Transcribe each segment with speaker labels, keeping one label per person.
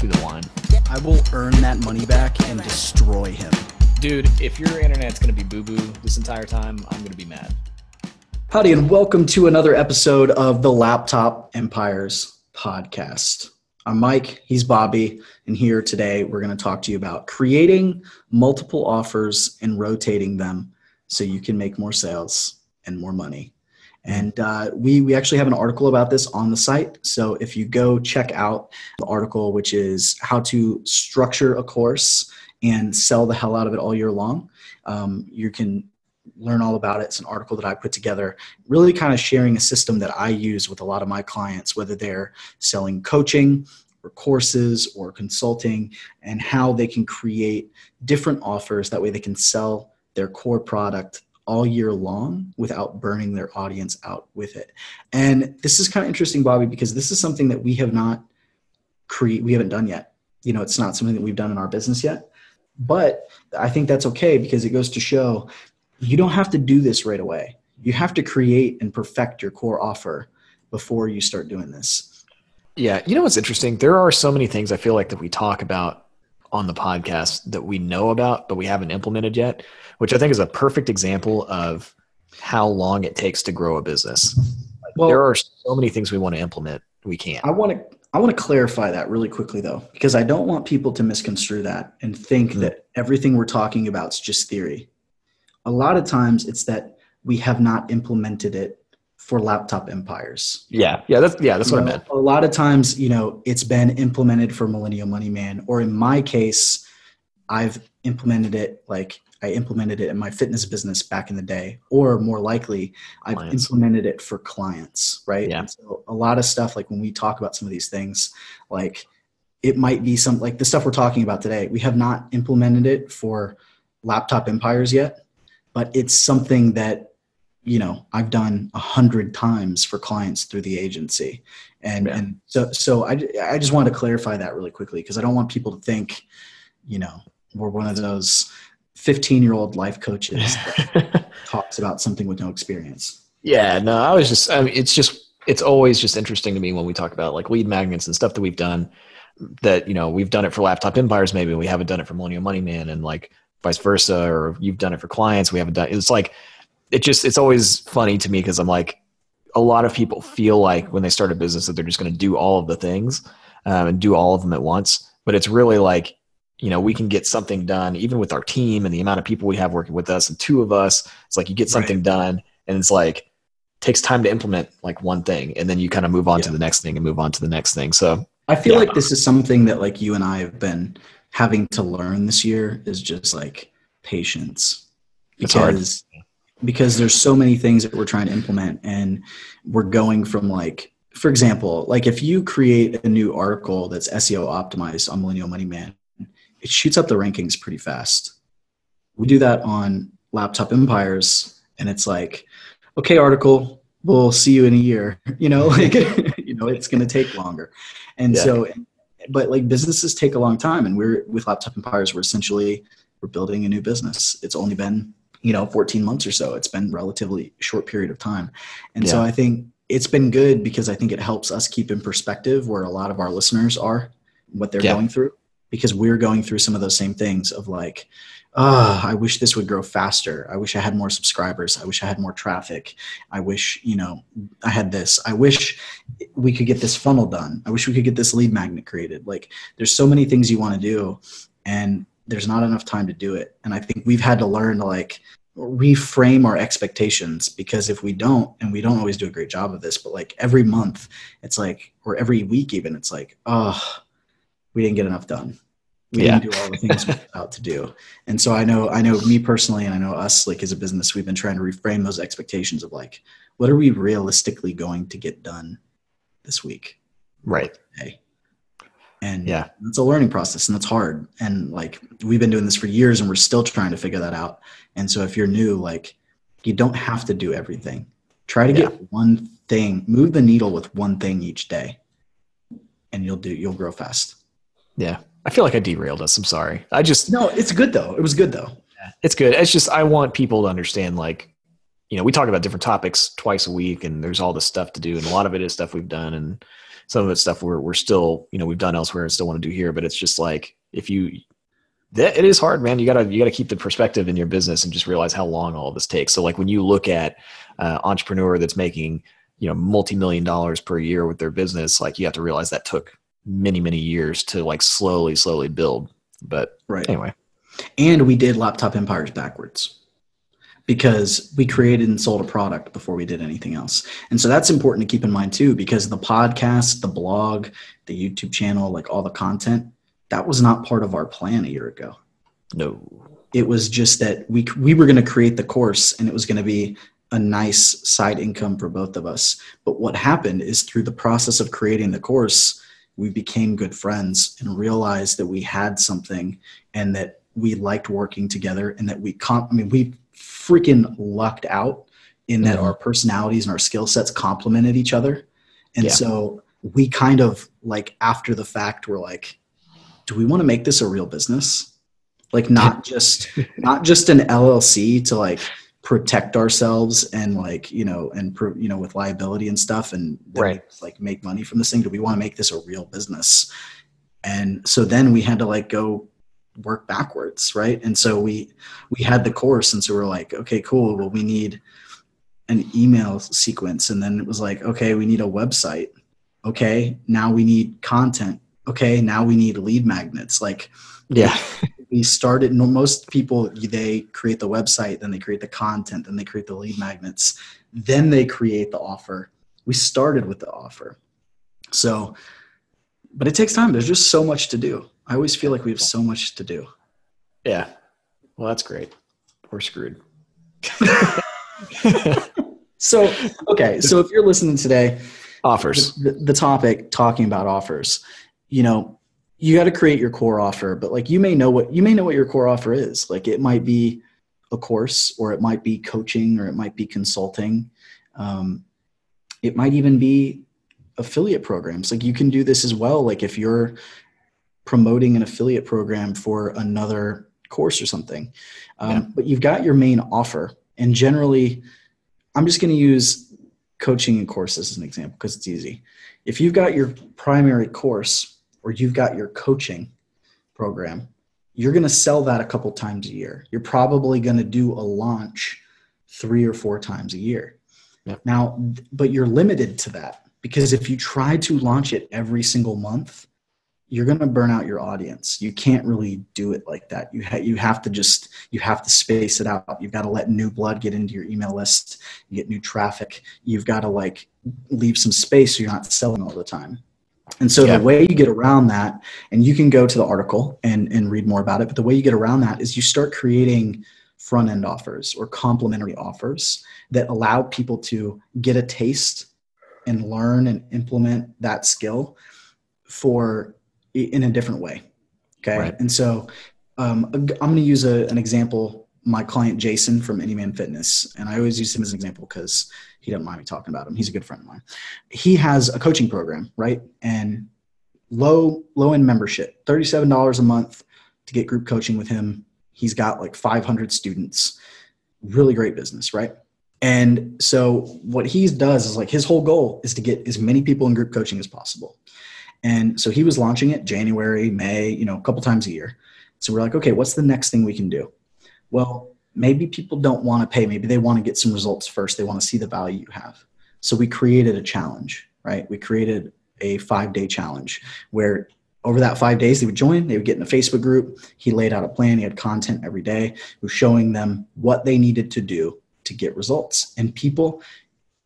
Speaker 1: Must be the wine.
Speaker 2: I will earn that money back and destroy him.
Speaker 1: Dude, if your internet's gonna be boo boo this entire time, I'm gonna be mad.
Speaker 2: Howdy, and welcome to another episode of the Laptop Empires podcast. I'm Mike, he's Bobby, and here today we're going to talk to you about creating multiple offers and rotating them so you can make more sales and more money. And uh, we, we actually have an article about this on the site. So if you go check out the article, which is how to structure a course and sell the hell out of it all year long, um, you can learn all about it. It's an article that I put together, really kind of sharing a system that I use with a lot of my clients, whether they're selling coaching or courses or consulting, and how they can create different offers. That way they can sell their core product all year long without burning their audience out with it. And this is kind of interesting, Bobby, because this is something that we have not create we haven't done yet. You know, it's not something that we've done in our business yet. But I think that's okay because it goes to show you don't have to do this right away. You have to create and perfect your core offer before you start doing this.
Speaker 1: Yeah, you know what's interesting? There are so many things I feel like that we talk about on the podcast that we know about but we haven't implemented yet, which I think is a perfect example of how long it takes to grow a business. Like,
Speaker 2: Well-
Speaker 1: there are so many things we want to implement, we can't.
Speaker 2: I want to I want to clarify that really quickly though, because I don't want people to misconstrue that and think
Speaker 1: Mhm.
Speaker 2: that everything we're talking about is just theory. A lot of times it's that we have not implemented it for laptop empires.
Speaker 1: Yeah, yeah, that's yeah, that's what I meant.
Speaker 2: A lot of times, you know, it's been implemented for Millennial Money Man, or in my case, I've implemented it like I implemented it in my fitness business back in the day, or more likely, I've
Speaker 1: Clients.
Speaker 2: implemented it for clients, right?
Speaker 1: Yeah.
Speaker 2: And so a lot of stuff, like when we talk about some of these things, like it might be some like the stuff we're talking about today, we have not implemented it for laptop empires yet, but it's something that you know I've done a hundred times for clients through the agency, and
Speaker 1: Yeah.
Speaker 2: and so so I I just wanted to clarify that really quickly because I don't want people to think, you know, we're one of those fifteen year old life coaches that talks about something with no experience.
Speaker 1: Yeah, no, I was just, I mean, it's just, it's always just interesting to me when we talk about like lead magnets and stuff that we've done that, you know, we've done it for laptop empires, maybe we haven't done it for Millennial Money Man and like vice versa, or you've done it for clients. We haven't done it. It's like, it just, it's always funny to me because I'm like, a lot of people feel like when they start a business that they're just going to do all of the things um, and do all of them at once. But it's really like, you know, we can get something done even with our team and the amount of people we have working with us and two of us. It's like you get something done and it's like, takes time to implement like one thing and then you kind of move on to the next thing and move on to the next thing so
Speaker 2: I feel
Speaker 1: Yeah.
Speaker 2: like this is something that like you and I have been having to learn this year is just like patience.
Speaker 1: It's hard.
Speaker 2: Because because there's so many things that we're trying to implement and we're going from like for example, like if you create a new article that's SEO optimized on Millennial Money Man, it shoots up the rankings pretty fast. We do that on Laptop Empires and it's like, okay, article, we'll see you in a year. You know, like you know, it's gonna take longer. And
Speaker 1: Yeah.
Speaker 2: so but like businesses take a long time and we're with laptop empires we're essentially we're building a new business it's only been you know 14 months or so. It's been relatively short period of time. And so i think it's been good because i think it helps us keep in perspective where a lot of our listeners are what they're
Speaker 1: Yeah.
Speaker 2: going through because we're going through some of those same things of like ah i wish this would grow faster. I wish i had more subscribers. I wish i had more traffic. I wish you know i had this. I wish we could get this funnel done. I wish we could get this lead magnet created. Like there's so many things you want to do and there's not enough time to do it. And I think we've had to learn to like reframe our expectations because if we don't, and we don't always do a great job of this, but like every month it's like, or every week even, it's like, oh, we didn't get enough done. We
Speaker 1: Yeah.
Speaker 2: didn't do all the things we out to do. And so I know, I know me personally, and I know us like as a business, we've been trying to reframe those expectations of like, what are we realistically going to get done this week?
Speaker 1: Right.
Speaker 2: Hey, And
Speaker 1: Yeah.
Speaker 2: it's a learning process and that's hard. And like we've been doing this for years and we're still trying to figure that out. And so if you're new, like you don't have to do everything. Try to get one thing, move the needle with one thing each day. And you'll do you'll grow fast.
Speaker 1: Yeah. I feel like I derailed us. I'm sorry. I just
Speaker 2: No, it's good though. It was good though.
Speaker 1: it's good. It's just I want people to understand like, you know, we talk about different topics twice a week and there's all this stuff to do and a lot of it is stuff we've done and some of it's stuff we're we're still, you know, we've done elsewhere and still want to do here, but it's just like if you that it is hard, man. You gotta you gotta keep the perspective in your business and just realize how long all of this takes. So like when you look at uh, entrepreneur that's making you know multi-million dollars per year with their business, like you have to realize that took many many years to like slowly slowly build. But
Speaker 2: Right.
Speaker 1: anyway,
Speaker 2: And we did laptop empires backwards because we created and sold a product before we did anything else. And so that's important to keep in mind too, because the podcast, the blog, the YouTube channel, like all the content, that was not part of our plan a year ago.
Speaker 1: no,
Speaker 2: It was just that we we were going to create the course and it was going to be a nice side income for both of us. But what happened is through the process of creating the course, we became good friends and realized that we had something and that we liked working together and that we com- I mean we freaking lucked out in that
Speaker 1: Mhm.
Speaker 2: our personalities and our skill sets complemented each other. And
Speaker 1: Yeah.
Speaker 2: so we kind of like after the fact we're like do we want to make this a real business? Like not just not just an LLC to like protect ourselves and like you know and pro- you know with liability and stuff and
Speaker 1: Right.
Speaker 2: like make money from this thing do we want to make this a real business and so then we had to like go work backwards right? And so we we had the course and so we're like okay cool well we need an email sequence. And then it was like okay we need a website. Okay now we need content. Okay now we need lead magnets. Like
Speaker 1: yeah,
Speaker 2: we started most people they create the website then they create the content then they create the lead magnets then they create the offer. We started with the offer. So but it takes time. There's just so much to do i always feel like we have so much to do
Speaker 1: yeah. Well, that's great. We're screwed.
Speaker 2: so okay so if you're listening today
Speaker 1: Offers.
Speaker 2: the, the topic talking about offers you know you got to create your core offer but like you may know what you may know what your core offer is like it might be a course or it might be coaching or it might be consulting um, it might even be affiliate programs like you can do this as well like if you're promoting an affiliate program for another course or something. Um,
Speaker 1: Yeah.
Speaker 2: but you've got your main offer. And generally i'm just going to use coaching and courses as an example because it's easy. If you've got your primary course or you've got your coaching program you're going to sell that a couple times a year. You're probably going to do a launch three or four times a year.
Speaker 1: Yep.
Speaker 2: now but you're limited to that because if you try to launch it every single month you're going to burn out your audience. You can't really do it like that. You, ha- you have to just you have to space it out. You've got to let new blood get into your email list get new traffic. You've got to like leave some space so you're not selling all the time. And so
Speaker 1: Yeah.
Speaker 2: the way you get around that and you can go to the article and, and read more about it but the way you get around that is you start creating front end offers or complementary offers that allow people to get a taste and learn and implement that skill for in a different way okay?
Speaker 1: Right.
Speaker 2: and so um, i'm going to use a, an example my client jason from anyman fitness and i always use him as an example because he doesn't mind me talking about him. He's a good friend of mine. He has a coaching program right? And low low end membership $37 a month to get group coaching with him. He's got like 500 students. Really great business right? And so what he does is like his whole goal is to get as many people in group coaching as possible and so he was launching it january may you know a couple times a year. So we're like okay what's the next thing we can do? Well maybe people don't want to pay. Maybe they want to get some results first. They want to see the value you have. So we created a challenge right? We created a five day challenge where over that five days they would join they would get in a facebook group. He laid out a plan he had content every day. He was showing them what they needed to do to get results. And people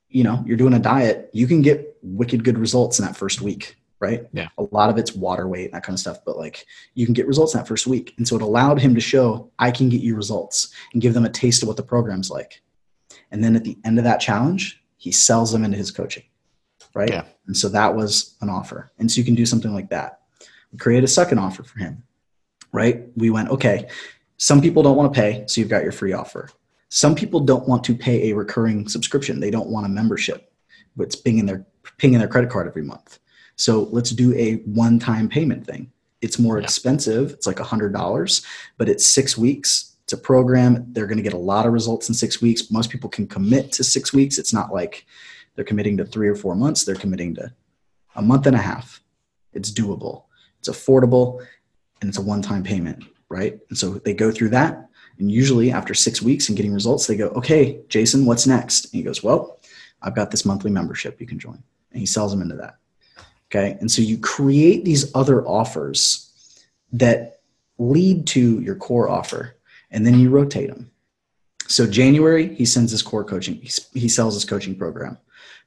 Speaker 2: you know you're doing a diet you can get wicked good results in that first week right
Speaker 1: Yeah.
Speaker 2: a lot of it's water weight and that kind of stuff but like you can get results in that first week and so it allowed him to show i can get you results and give them a taste of what the program's like and then at the end of that challenge he sells them into his coaching right
Speaker 1: Yeah.
Speaker 2: and so that was an offer and so you can do something like that We created a second offer for him, right? We went, okay, some people don't want to pay, so you've got your free offer. Some people don't want to pay a recurring subscription. They don't want a membership, but it's pinging their pinging their credit card every month. So let's do a one-time payment thing. It's more yeah. expensive. It's like a hundred dollars, but it's six weeks. It's a program. They're going to get a lot of results in six weeks. Most people can commit to six weeks. It's not like they're committing to three or four months. They're committing to a month and a half. It's doable. It's affordable, and it's a one-time payment, right? And so they go through that, and usually after six weeks and getting results, they go, "Okay, Jason, what's next?" And he goes, "Well, I've got this monthly membership you can join," and he sells them into that. Okay. And so you create these other offers that lead to your core offer and then you rotate them. So January, he sends his core coaching, he sells his coaching program.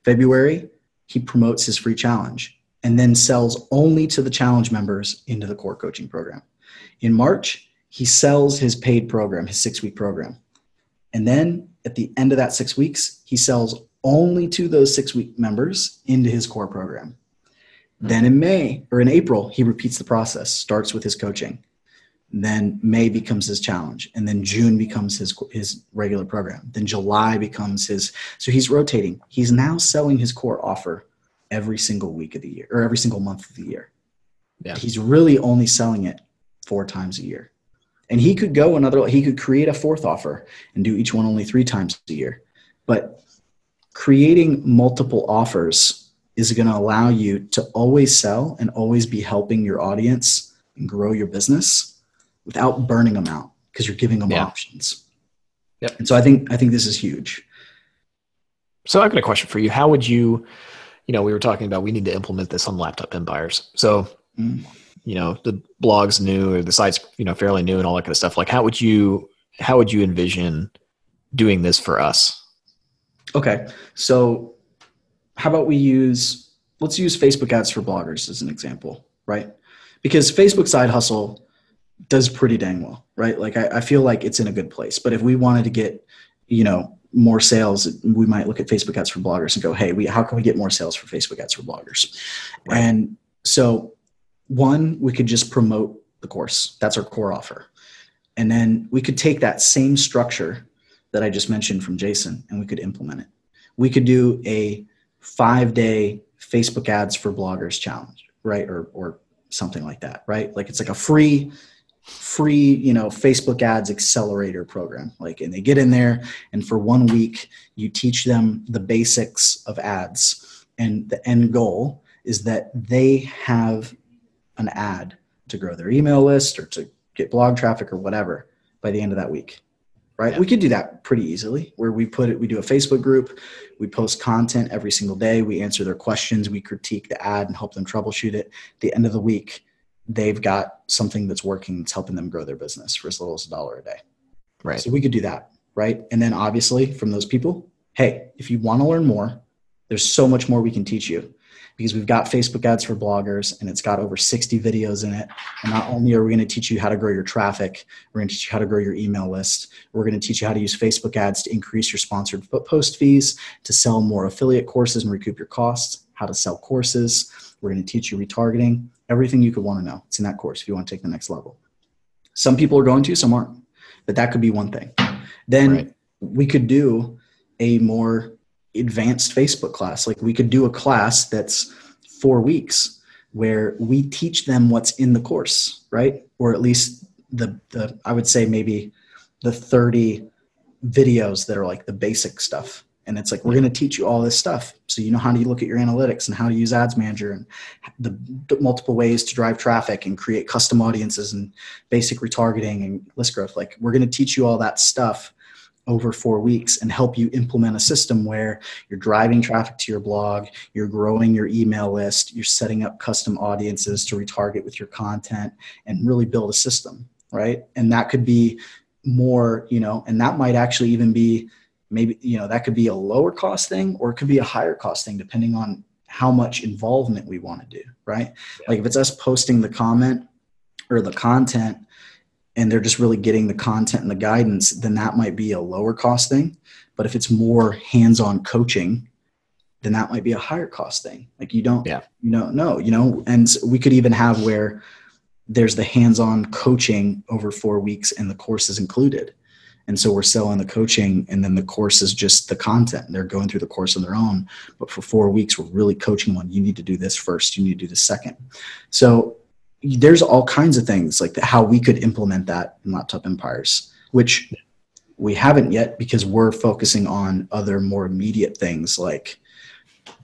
Speaker 2: February, he promotes his free challenge and then sells only to the challenge members into the core coaching program. In March, he sells his paid program, his six week program. And then at the end of that six weeks, he sells only to those six week members into his core program. Mm-hmm. Then in May or in April, he repeats the process, starts with his coaching. Then May becomes his challenge. And then June becomes his, his regular program. Then July becomes his. So he's rotating. He's now selling his core offer every single week of the year or every single month of the year. Yeah. He's really only selling it four times a year. And he could go another, he could create a fourth offer and do each one only three times a year. But creating multiple offers is going to allow you to always sell and always be helping your audience and grow your business without burning them out because you're giving them yeah. options. Yep. And so I think I think this is huge.
Speaker 1: So I've got a question for you. How would you, you know, we were talking about we need to implement this on laptop empires. So, mm. you know, the blog's new or the site's, you know, fairly new and all that kind of stuff. Like how would you how would you envision doing this for us?
Speaker 2: Okay. So how about we use let's use Facebook ads for bloggers as an example, right? Because Facebook side hustle does pretty dang well, right? Like I, I feel like it's in a good place. But if we wanted to get, you know, more sales, we might look at Facebook ads for bloggers and go, hey, we how can we get more sales for Facebook ads for bloggers? Right. And so one, we could just promote the course. That's our core offer. And then we could take that same structure that I just mentioned from Jason and we could implement it. We could do a five day Facebook ads for bloggers challenge, right? Or, or something like that, right? Like it's like a free, free, you know, Facebook ads accelerator program. Like, and they get in there and for one week you teach them the basics of ads. And the end goal is that they have an ad to grow their email list or to get blog traffic or whatever by the end of that week right? Yeah. We could do that pretty easily where we put it, we do a Facebook group, we post content every single day, we answer their questions, we critique the ad and help them troubleshoot it. At the end of the week, they've got something that's working that's helping them grow their business for as little as a dollar a day. Right. So we could do that, right? And then obviously from those people, hey, if you want to learn more, there's so much more we can teach you because we've got Facebook ads for bloggers and it's got over 60 videos in it. And not only are we going to teach you how to grow your traffic, we're going to teach you how to grow your email list. We're going to teach you how to use Facebook ads to increase your sponsored post fees, to sell more affiliate courses and recoup your costs, how to sell courses. We're going to teach you retargeting, everything you could want to know. It's in that course if you want to take the next level. Some people are going to, some aren't, but that could be one thing. Then right. we could do a more advanced Facebook class. Like we could do a class that's four weeks where we teach them what's in the course, right? Or at least the, the I would say maybe the 30 videos that are like the basic stuff. And it's like, we're going to teach you all this stuff. So you know how to look at your analytics and how to use ads manager and the, the multiple ways to drive traffic and create custom audiences and basic retargeting and list growth. Like we're going to teach you all that stuff over four weeks and help you implement a system where you're driving traffic to your blog, you're growing your email list, you're setting up custom audiences to retarget with your content and really build a system, right? And that could be more, you know, and that might actually even be maybe, you know, that could be a lower cost thing or it could be a higher cost thing depending on how much involvement we want to do, right? Yeah. Like if it's us posting the comment or the content and they're just really getting the content and the guidance, then that might be a lower cost thing. But if it's more hands on coaching, then that might be a higher cost thing. Like you don't,
Speaker 1: Yeah.
Speaker 2: you don't know, you know, and we could even have where there's the hands-on coaching over four weeks and the course is included. And so we're selling the coaching and then the course is just the content. They're going through the course on their own. But for four weeks, we're really coaching one. You need to do this first. You need to do the second. So there's all kinds of things like how we could implement that in laptop empires, which we haven't yet because we're focusing on other more immediate things like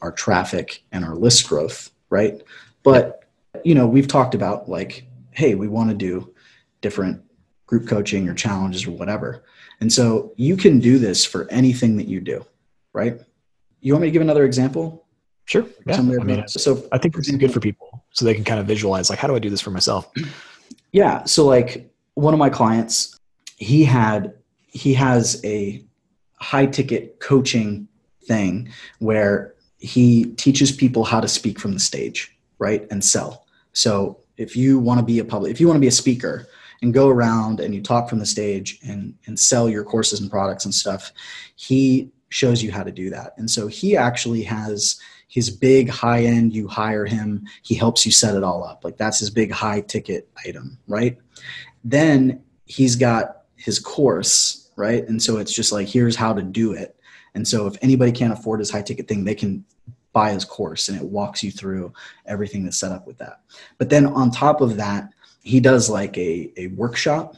Speaker 2: our traffic and our list growth, right? But you know, we've talked about like, hey, we want to do different group coaching or challenges or whatever. And so you can do this for anything that you do, right? You want me to give another example?
Speaker 1: Sure. Yeah. I mean,
Speaker 2: so
Speaker 1: I think this is good for people so they can kind of visualize like, how do I do this for myself?
Speaker 2: Yeah. So like one of my clients, he had he has a high ticket coaching thing where he teaches people how to speak from the stage, right? And sell. So if you want to be a public if you want to be a speaker and go around and you talk from the stage and and sell your courses and products and stuff, he shows you how to do that. And so he actually has his big high end you hire him he helps you set it all up. Like that's his big high ticket item right? Then he's got his course right? And so it's just like here's how to do it. And so if anybody can't afford his high ticket thing they can buy his course and it walks you through everything that's set up with that. But then on top of that he does like a, a workshop.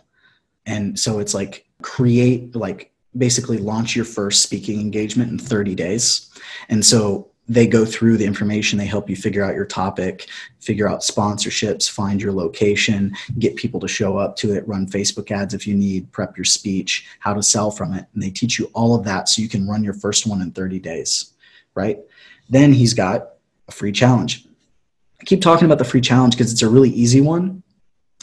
Speaker 2: And so it's like create like basically launch your first speaking engagement in 30 days. And so they go through the information they help you figure out your topic figure out sponsorships find your location get people to show up to it run facebook ads if you need prep your speech how to sell from it. And they teach you all of that so you can run your first one in 30 days right? Then he's got a free challenge. I keep talking about the free challenge because it's a really easy one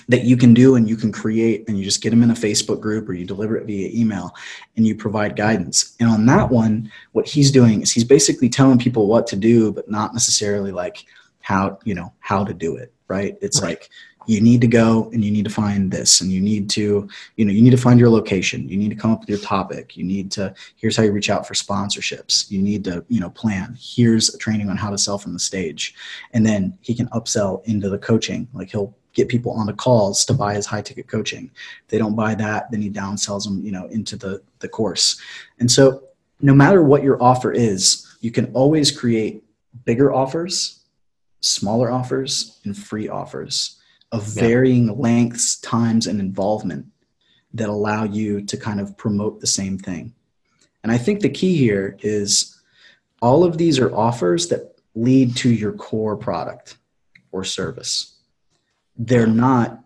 Speaker 2: that you can do and you can create and you just get them in a facebook group or you deliver it via email and you provide guidance. And on that one what he's doing is he's basically telling people what to do but not necessarily like how you know how to do it right? It's
Speaker 1: Right.
Speaker 2: like you need to go and you need to find this and you need to you know you need to find your location. You need to come up with your topic. You need to here's how you reach out for sponsorships. You need to you know plan. Here's a training on how to sell from the stage. And then he can upsell into the coaching. Like he'll get people on the calls to buy his high ticket coaching. If they don't buy that then he downsells them you know into the the course. And so no matter what your offer is you can always create bigger offers smaller offers and free offers of
Speaker 1: Yeah.
Speaker 2: varying lengths times and involvement that allow you to kind of promote the same thing. And i think the key here is all of these are offers that lead to your core product or service they're not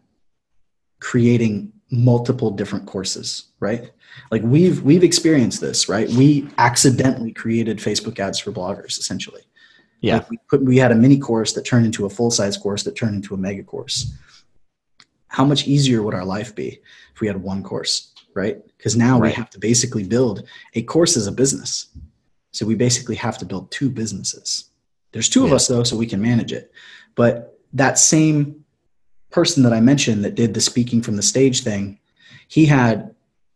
Speaker 2: creating multiple different courses right? Like we've we've experienced this right? We accidentally created facebook ads for bloggers essentially.
Speaker 1: Yeah.
Speaker 2: Like, we put we had a mini course that turned into a full size course that turned into a mega course. How much easier would our life be if we had one course right? Because now we have to basically build a course as a business. So we basically have to build two businesses. There's two of us though so we can manage it. But that same person that i mentioned that did the speaking from the stage thing he had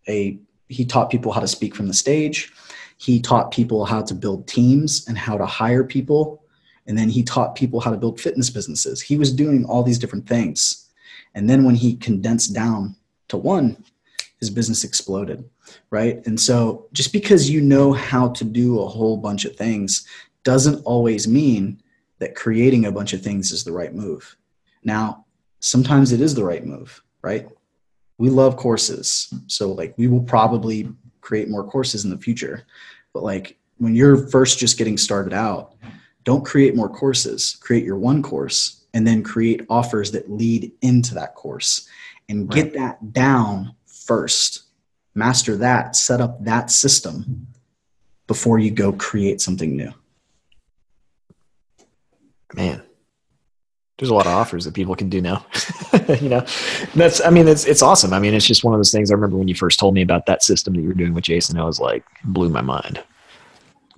Speaker 2: a he taught people how to speak from the stage. He taught people how to build teams and how to hire people. And then he taught people how to build fitness businesses. He was doing all these different things. And then when he condensed down to one his business exploded right? And so just because you know how to do a whole bunch of things doesn't always mean that creating a bunch of things is the right move. Now sometimes it is the right move right? We love courses. So like we will probably create more courses in the future. But like when you're first just getting started out don't create more courses. Create your one course and then create offers that lead into that course and get that down first. Master that set up that system before you go create something new.
Speaker 1: Man there's a lot of offers that people can do now you know that's i mean it's it's awesome i mean it's just one of those things i remember when you first told me about that system that you were doing with jason i was like blew my mind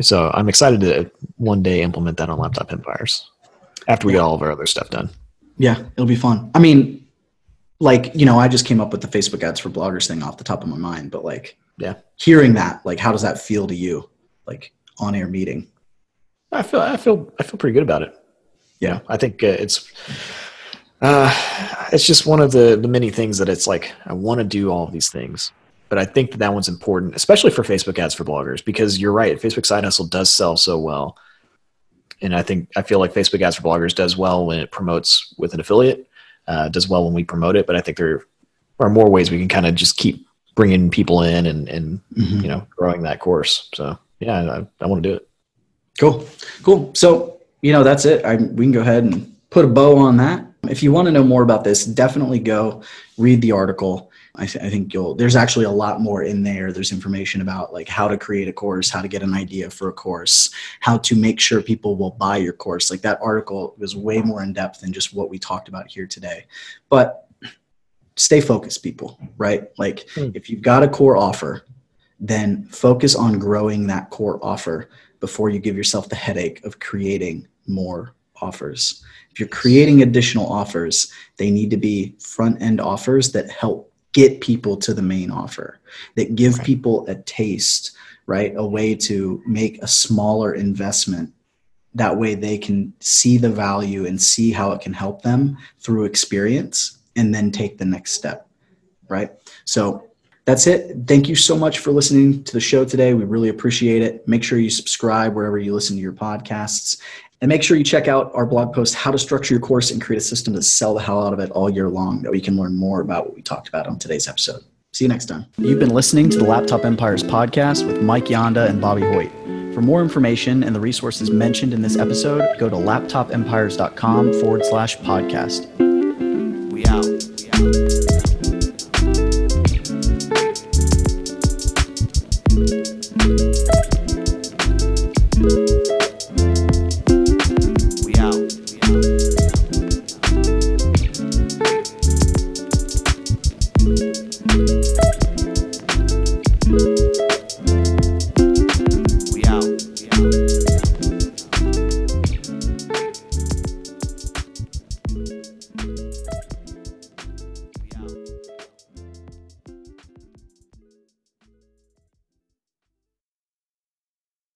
Speaker 1: so i'm excited to one day implement that on laptop empires after we get all of our other stuff done
Speaker 2: Yeah, it'll be fun. I mean, like, you know, I just came up with the Facebook ads for bloggers thing off the top of my mind, but like,
Speaker 1: Yeah.
Speaker 2: hearing that, like, how does that feel to you? Like, on air meeting.
Speaker 1: I feel I feel I feel pretty good about it. Yeah, I think uh, it's uh, it's just one of the the many things that it's like I want to do all of these things, but I think that that one's important, especially for Facebook ads for bloggers, because you're right. Facebook side hustle does sell so well, and I think I feel like Facebook ads for bloggers does well when it promotes with an affiliate, uh, does well when we promote it. But I think there are more ways we can kind of just keep bringing people in and and
Speaker 2: Mhm.
Speaker 1: you know growing that course. So yeah, I, I want to do it.
Speaker 2: Cool, cool. So you know that's it. I, we can go ahead and put a bow on that. If you want to know more about this, definitely go read the article. I, th- I think you'll. There's actually a lot more in there. There's information about like how to create a course, how to get an idea for a course, how to make sure people will buy your course. Like that article was way more in depth than just what we talked about here today. But stay focused, people. Right? Like
Speaker 1: Hmm.
Speaker 2: if you've got a core offer, then focus on growing that core offer before you give yourself the headache of creating more offers. If you're creating additional offers, they need to be front end offers that help get people to the main offer, that give
Speaker 1: Right.
Speaker 2: people a taste, right? A way to make a smaller investment. That way they can see the value and see how it can help them through experience and then take the next step, right? So that's it. Thank you so much for listening to the show today. We really appreciate it. Make sure you subscribe wherever you listen to your podcasts. And make sure you check out our blog post, How to Structure Your Course and Create a System to Sell the Hell Out of It all year long, that we can learn more about what we talked about on today's episode. See you next time. You've been listening to the Laptop Empires podcast with Mike Yanda and Bobby Hoyt. For more information and the resources mentioned in this episode, go to laptopempires.com forward slash podcast.